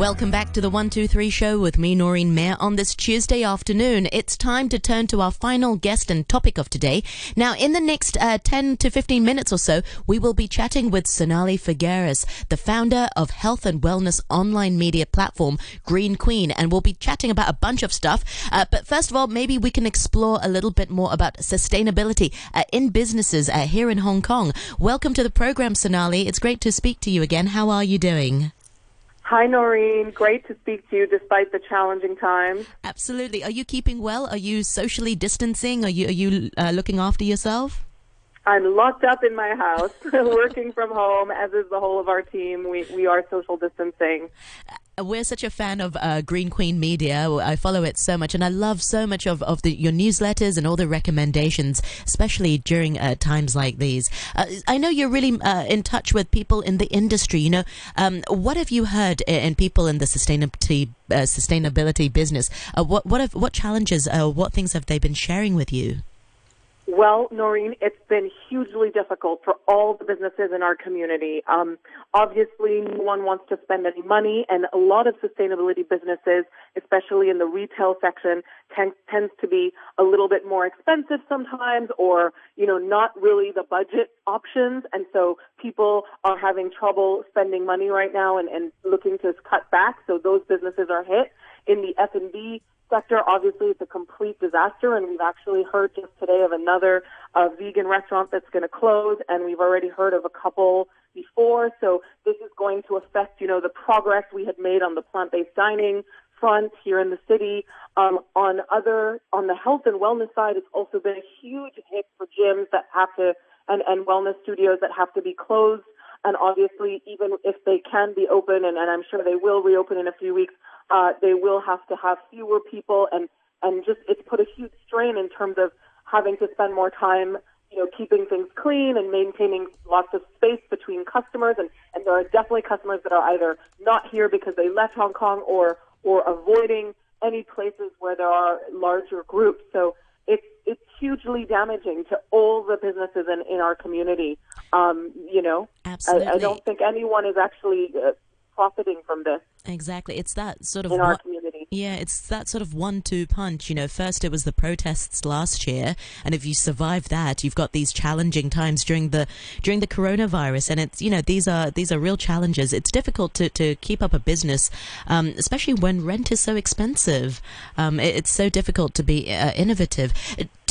Welcome back to the 123 show with me, Noreen Mayer. On this Tuesday afternoon, it's time to turn to our final guest and topic of today. Now, in the next uh, 10 to 15 minutes or so, we will be chatting with Sonalie Figueiras, the founder of health and wellness online media platform Green Queen, and we'll be chatting about a bunch of stuff. Uh, but first of all, maybe we can explore a little bit more about sustainability uh, in businesses uh, here in Hong Kong. Welcome to the program, Sonalie. It's great to speak to you again. How are you doing? Hi, Noreen. Great to speak to you despite the challenging times. Absolutely. Are you keeping well? Are you socially distancing? Are you are you uh, looking after yourself? I'm locked up in my house, working from home, as is the whole of our team. We we are social distancing. Uh, we're such a fan of uh, Green Queen Media. I follow it so much, and I love so much of, of the, your newsletters and all the recommendations, especially during uh, times like these. Uh, I know you're really uh, in touch with people in the industry. You know, um, what have you heard in people in the sustainability uh, sustainability business? what what have, what challenges? what things have they been sharing with you? Well, Noreen, it's been hugely difficult for all the businesses in our community. Um, obviously, no one wants to spend any money, and a lot of sustainability businesses, especially in the retail section, tend, tends to be a little bit more expensive sometimes, or you know, not really the budget options. And so people are having trouble spending money right now and, and looking to cut back. So those businesses are hit. In the F and B sector, obviously it's a complete disaster and we've actually heard just today of another uh, vegan restaurant that's going to close and we've already heard of a couple before. So this is going to affect, you know, the progress we had made on the plant-based dining front here in the city. Um, on other, on the health and wellness side, it's also been a huge hit for gyms that have to, and, and wellness studios that have to be closed. And obviously, even if they can be open, and, and I'm sure they will reopen in a few weeks, uh, they will have to have fewer people and, and just it's put a huge strain in terms of having to spend more time, you know, keeping things clean and maintaining lots of space between customers. And, and there are definitely customers that are either not here because they left Hong Kong or, or avoiding any places where there are larger groups. So it's, it's hugely damaging to all the businesses in, in our community. Um, you know, Absolutely. I, I don't think anyone is actually uh, profiting from this. Exactly. It's that sort of in our community. Yeah, it's that sort of one-two punch. You know, first it was the protests last year, and if you survive that, you've got these challenging times during the during the coronavirus, and it's you know these are these are real challenges. It's difficult to, to keep up a business, um, especially when rent is so expensive. Um, it, it's so difficult to be uh, innovative.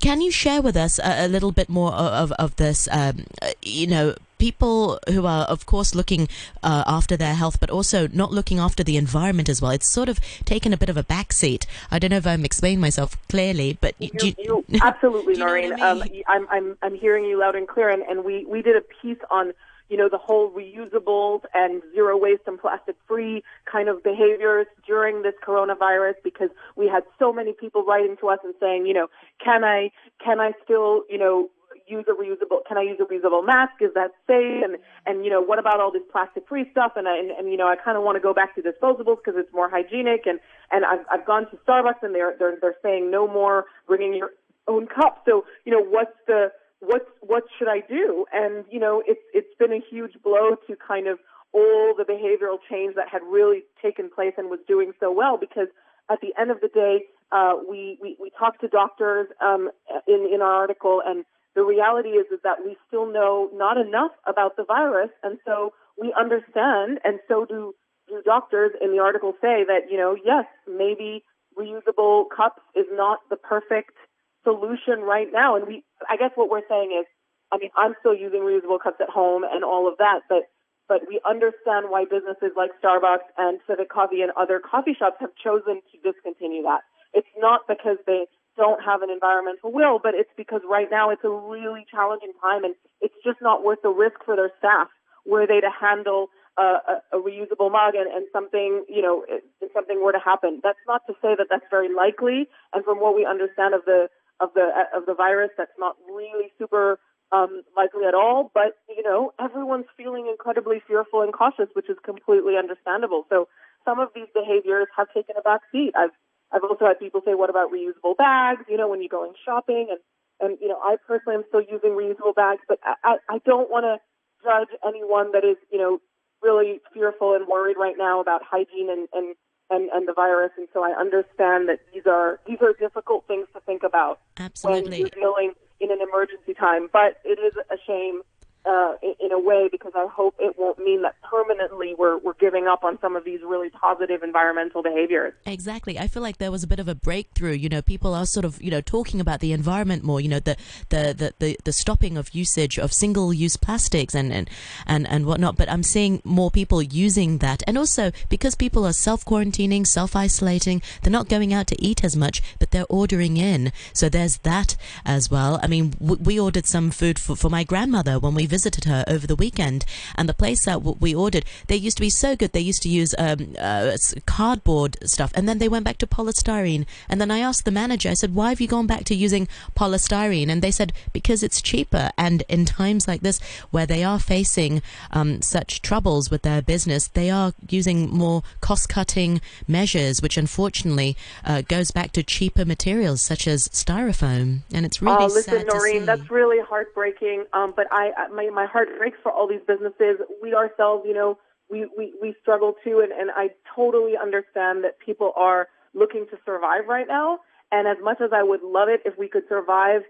Can you share with us a, a little bit more of, of this, um, you know, people who are, of course, looking uh, after their health, but also not looking after the environment as well. It's sort of taken a bit of a backseat. I don't know if I'm explaining myself clearly, but you, you, you absolutely, Noreen. I mean? um, I'm, I'm, I'm hearing you loud and clear, and, and we, we did a piece on you know, the whole reusables and zero waste and plastic free kind of behaviors during this coronavirus because we had so many people writing to us and saying, you know, can I, can I still, you know, use a reusable, can I use a reusable mask? Is that safe? And, and, you know, what about all this plastic free stuff? And, I, and, and, you know, I kind of want to go back to disposables because it's more hygienic. And, and I've, I've gone to Starbucks and they're, they're, they're saying no more bringing your own cup. So, you know, what's the, what, what should I do? And, you know, it's, it's been a huge blow to kind of all the behavioral change that had really taken place and was doing so well because at the end of the day, uh, we, we, we talked to doctors um, in, in our article, and the reality is, is that we still know not enough about the virus, and so we understand, and so do, do doctors in the article say that, you know, yes, maybe reusable cups is not the perfect solution right now. And we, I guess what we're saying is, I mean, I'm still using reusable cups at home and all of that, but but we understand why businesses like Starbucks and Civic Coffee and other coffee shops have chosen to discontinue that. It's not because they don't have an environmental will, but it's because right now it's a really challenging time and it's just not worth the risk for their staff were they to handle uh, a, a, reusable mug and, and something, you know, if something were to happen. That's not to say that that's very likely. And from what we understand of the, of the, of the virus, that's not really super, um, likely at all. But, you know, everyone's feeling incredibly fearful and cautious, which is completely understandable. So some of these behaviors have taken a back seat. I've I've also had people say, what about reusable bags? You know, when you're going shopping and, and, you know, I personally am still using reusable bags, but I, I, don't want to judge anyone that is, you know, really fearful and worried right now about hygiene and, and, and, and the virus. And so I understand that these are, these are difficult things to think about Absolutely. when you're dealing in an emergency time. But it is a shame uh, in, a way because I hope it won't mean that permanently we're, we're giving up on some of these really positive environmental behaviors. Exactly. I feel like there was a bit of a breakthrough. You know, people are sort of, you know, talking about the environment more, you know, the, the, the, the, the stopping of usage of single use plastics and, and, and, and whatnot. But I'm seeing more people using that. And also because people are self quarantining, self isolating, they're not going out to eat as much, but they're ordering in. So there's that as well. I mean, w- we ordered some food for, for my grandmother when we visited visited her over the weekend, and the place that we ordered, they used to be so good. They used to use um, uh, cardboard stuff, and then they went back to polystyrene. And then I asked the manager, I said, "Why have you gone back to using polystyrene?" And they said, "Because it's cheaper." And in times like this, where they are facing um, such troubles with their business, they are using more cost-cutting measures, which unfortunately uh, goes back to cheaper materials such as styrofoam. And it's really oh, listen, sad Noreen, that's really heartbreaking. Um, but I, my my heart breaks for all these businesses. We ourselves, you know, we, we, we struggle too, and, and I totally understand that people are looking to survive right now. And as much as I would love it if we could survive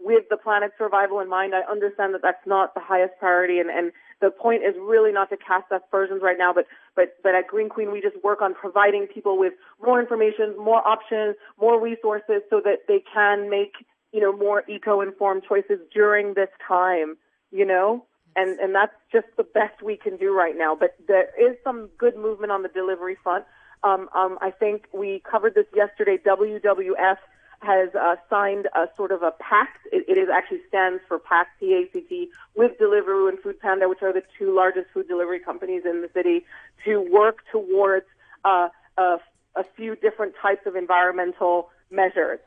with the planet's survival in mind, I understand that that's not the highest priority. And, and the point is really not to cast aspersions right now, but, but, but at Green Queen, we just work on providing people with more information, more options, more resources so that they can make, you know, more eco-informed choices during this time you know? And, and that's just the best we can do right now. But there is some good movement on the delivery front. Um, um, I think we covered this yesterday. WWF has uh, signed a sort of a pact. It, it is actually stands for PACT, P-A-C-T, with Deliveroo and Food Panda, which are the two largest food delivery companies in the city, to work towards uh, a, a few different types of environmental measures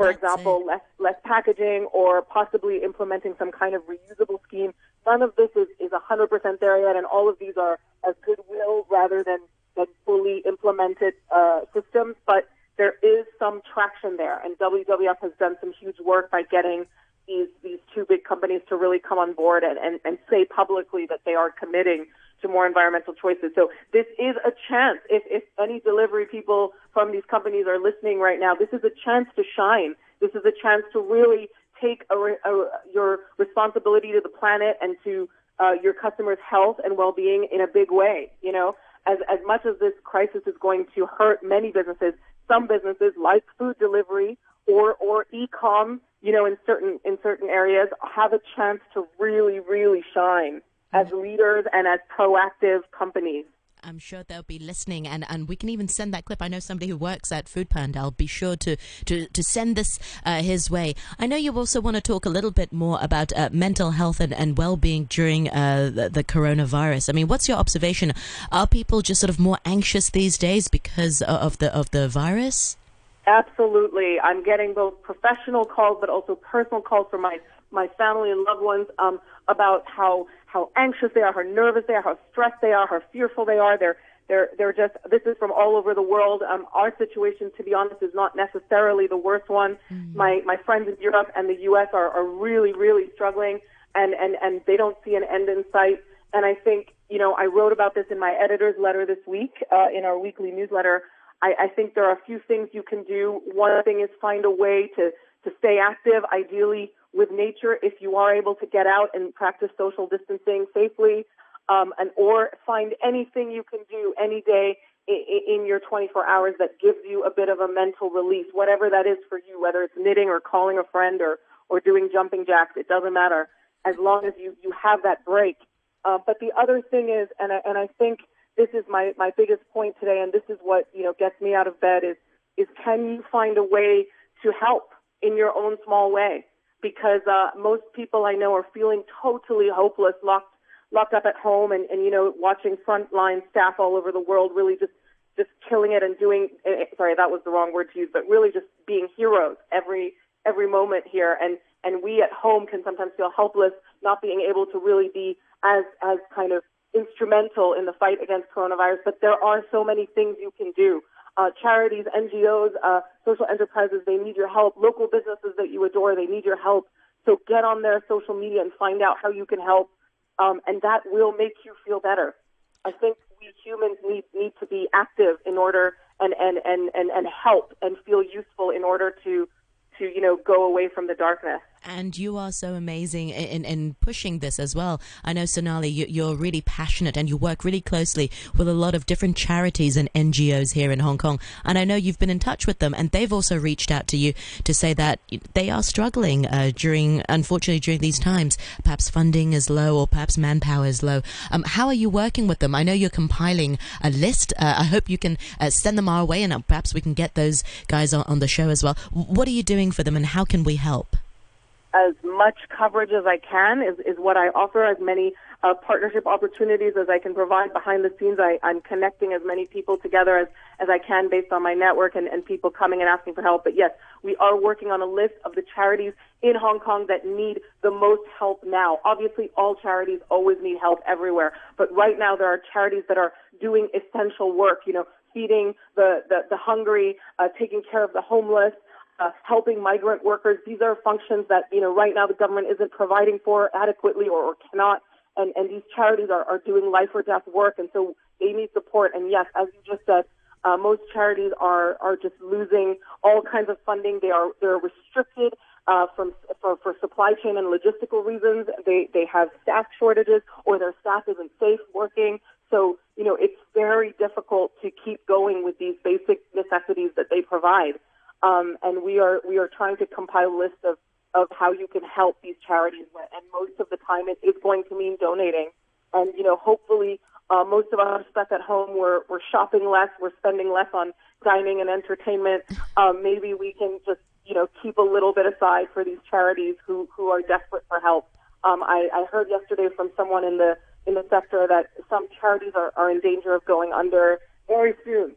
for That's example, it. less less packaging or possibly implementing some kind of reusable scheme. None of this is is 100% there yet, and all of these are as goodwill rather than than fully implemented uh, systems. But there is some traction there, and WWF has done some huge work by getting these these two big companies to really come on board and, and, and say publicly that they are committing to more environmental choices. So this is a chance. If, if any delivery people from these companies are listening right now, this is a chance to shine. This is a chance to really take a, a, your responsibility to the planet and to uh, your customers' health and well-being in a big way. You know, as as much as this crisis is going to hurt many businesses, some businesses like food delivery or or e-com, you know, in certain in certain areas, have a chance to really really shine as leaders and as proactive companies. I'm sure they'll be listening, and, and we can even send that clip. I know somebody who works at Food Panda. I'll be sure to to, to send this uh, his way. I know you also want to talk a little bit more about uh, mental health and, and well being during uh, the, the, coronavirus. I mean, what's your observation? Are people just sort of more anxious these days because of the of the virus? Absolutely, I'm getting both professional calls, but also personal calls from my my family and loved ones um, about how how anxious they are, how nervous they are, how stressed they are, how fearful they are. They're they're they're just this is from all over the world. Um, our situation, to be honest, is not necessarily the worst one. Mm-hmm. My my friends in Europe and the U.S. are are really really struggling, and and and they don't see an end in sight. And I think you know I wrote about this in my editor's letter this week uh, in our weekly newsletter. I, I think there are a few things you can do. One thing is find a way to to stay active, ideally with nature if you are able to get out and practice social distancing safely, um, and or find anything you can do any day in, in your 24 hours that gives you a bit of a mental release, whatever that is for you, whether it's knitting or calling a friend or or doing jumping jacks, it doesn't matter as long as you you have that break. Uh, but the other thing is, and I, and I think this is my my biggest point today, and this is what you know gets me out of bed is is can you find a way to help in your own small way? Because uh, most people I know are feeling totally hopeless, locked locked up at home, and, and you know watching frontline staff all over the world really just just killing it and doing. Uh, sorry, that was the wrong word to use, but really just being heroes every every moment here. And and we at home can sometimes feel helpless, not being able to really be as as kind of instrumental in the fight against coronavirus. But there are so many things you can do uh, charities, NGOs, uh, social enterprises, they need your help. Local businesses that you adore, they need your help. So get on their social media and find out how you can help, um, and that will make you feel better. I think we humans need need to be active in order and and and and, and help and feel useful in order to to you know go away from the darkness. And you are so amazing in, in pushing this as well. I know, Sonalie, you, are really passionate and you work really closely with a lot of different charities and NGOs here in Hong Kong. And I know you've been in touch with them and they've also reached out to you to say that they are struggling uh, during, unfortunately, during these times. Perhaps funding is low or perhaps manpower is low. Um, how are you working with them? I know you're compiling a list. Uh, I hope you can uh, send them our way and uh, perhaps we can get those guys on, on the show as well. What are you doing for them and how can we help? As much coverage as I can is, is what I offer, as many uh, partnership opportunities as I can provide behind the scenes. I, I'm connecting as many people together as, as I can based on my network and, and people coming and asking for help. But yes, we are working on a list of the charities in Hong Kong that need the most help now. Obviously, all charities always need help everywhere. But right now, there are charities that are doing essential work, you know, feeding the, the, the hungry, uh, taking care of the homeless, uh, helping migrant workers. These are functions that, you know, right now the government isn't providing for adequately or, or cannot. And, and these charities are, are doing life or death work. And so they need support. And yes, as you just said, uh, most charities are, are just losing all kinds of funding. They are, they're restricted, uh, from, for, for supply chain and logistical reasons. They, they have staff shortages or their staff isn't safe working. So, you know, it's very difficult to keep going with these basic necessities that they provide. Um, and we are we are trying to compile a list of of how you can help these charities. And most of the time, it is going to mean donating. And you know, hopefully, uh, most of us are at home. We're we're shopping less. We're spending less on dining and entertainment. Um, maybe we can just you know keep a little bit aside for these charities who who are desperate for help. Um, I, I heard yesterday from someone in the in the sector that some charities are, are in danger of going under very soon.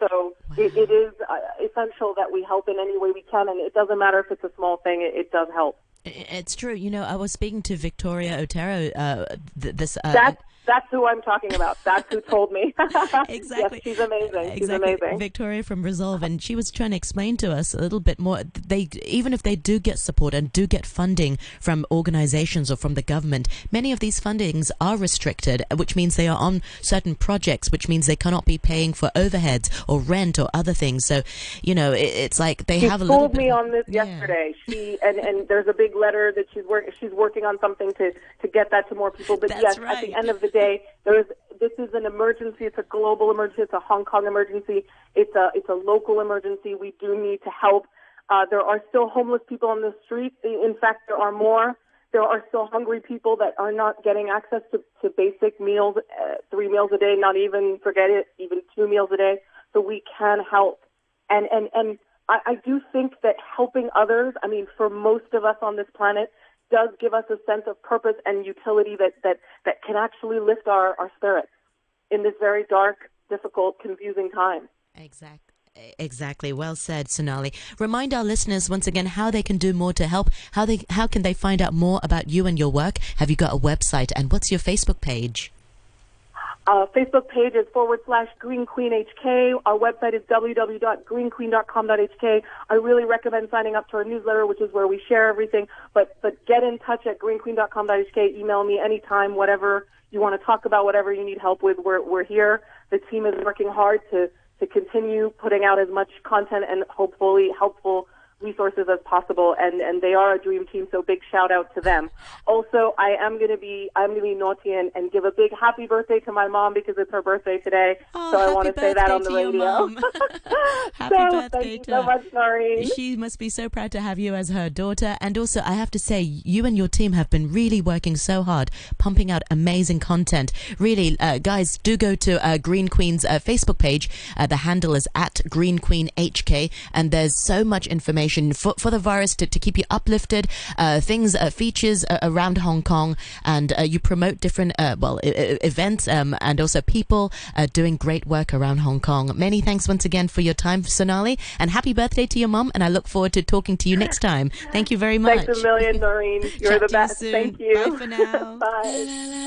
So wow. it, it is uh, essential that we help in any way we can, and it doesn't matter if it's a small thing; it, it does help. It's true. You know, I was speaking to Victoria Otero. Uh, th- this uh, that's that's who I'm talking about. That's who told me. exactly. Yes, she's amazing. She's exactly. amazing. Victoria from Resolve, and she was trying to explain to us a little bit more. They even if they do get support and do get funding from organizations or from the government, many of these fundings are restricted, which means they are on certain projects, which means they cannot be paying for overheads or rent or other things. So, you know, it, it's like they she have a little. She told me on this yeah. yesterday. She and and there's a big letter that she's working. She's working on something to to get that to more people. But That's yes, right. at the end of the day, there is this is an emergency. It's a global emergency. It's a Hong Kong emergency. It's a it's a local emergency. We do need to help. Uh, there are still homeless people on the street. In fact, there are more. There are still hungry people that are not getting access to, to basic meals, uh, three meals a day, not even, forget it, even two meals a day. So we can help. And, and, and I, I do think that helping others, I mean, for most of us on this planet, does give us a sense of purpose and utility that, that, that can actually lift our, our spirits in this very dark, difficult, confusing time. Exactly. Exactly. Well said, Sonalie. Remind our listeners once again how they can do more to help. How they how can they find out more about you and your work? Have you got a website? And what's your Facebook page? Uh, Facebook page is forward slash Green Queen HK. Our website is www.greenqueen.com.hk. I really recommend signing up to our newsletter, which is where we share everything. But but get in touch at greenqueen.com.hk. Email me anytime, whatever you want to talk about, whatever you need help with. We're we're here. The team is working hard to to continue putting out as much content and hopefully helpful resources as possible and and they are a dream team so big shout out to them. Also i am going to be i'm going to be naughty and, and give a big happy birthday to my mom because it's her birthday today. Oh, so i want to say that on the radio. happy so, birthday to you so much Noreen. she must be so proud to have you as her daughter. And also i have to say you and your team have been really working so hard pumping out amazing content. Really uh, guys do go to uh, green queen's uh, facebook page. Uh, the handle is at green queen hk and there's so much information information for, for the virus to, to keep you uplifted, uh, things, uh, features uh, around Hong Kong, and uh, you promote different, uh, well, I- events um, and also people uh, doing great work around Hong Kong. Many thanks once again for your time, Sonalie, and happy birthday to your mom, and I look forward to talking to you next time. Thank you very much. Thanks a million, Noreen. You're Chat the best. You Thank you. Bye for now. Bye.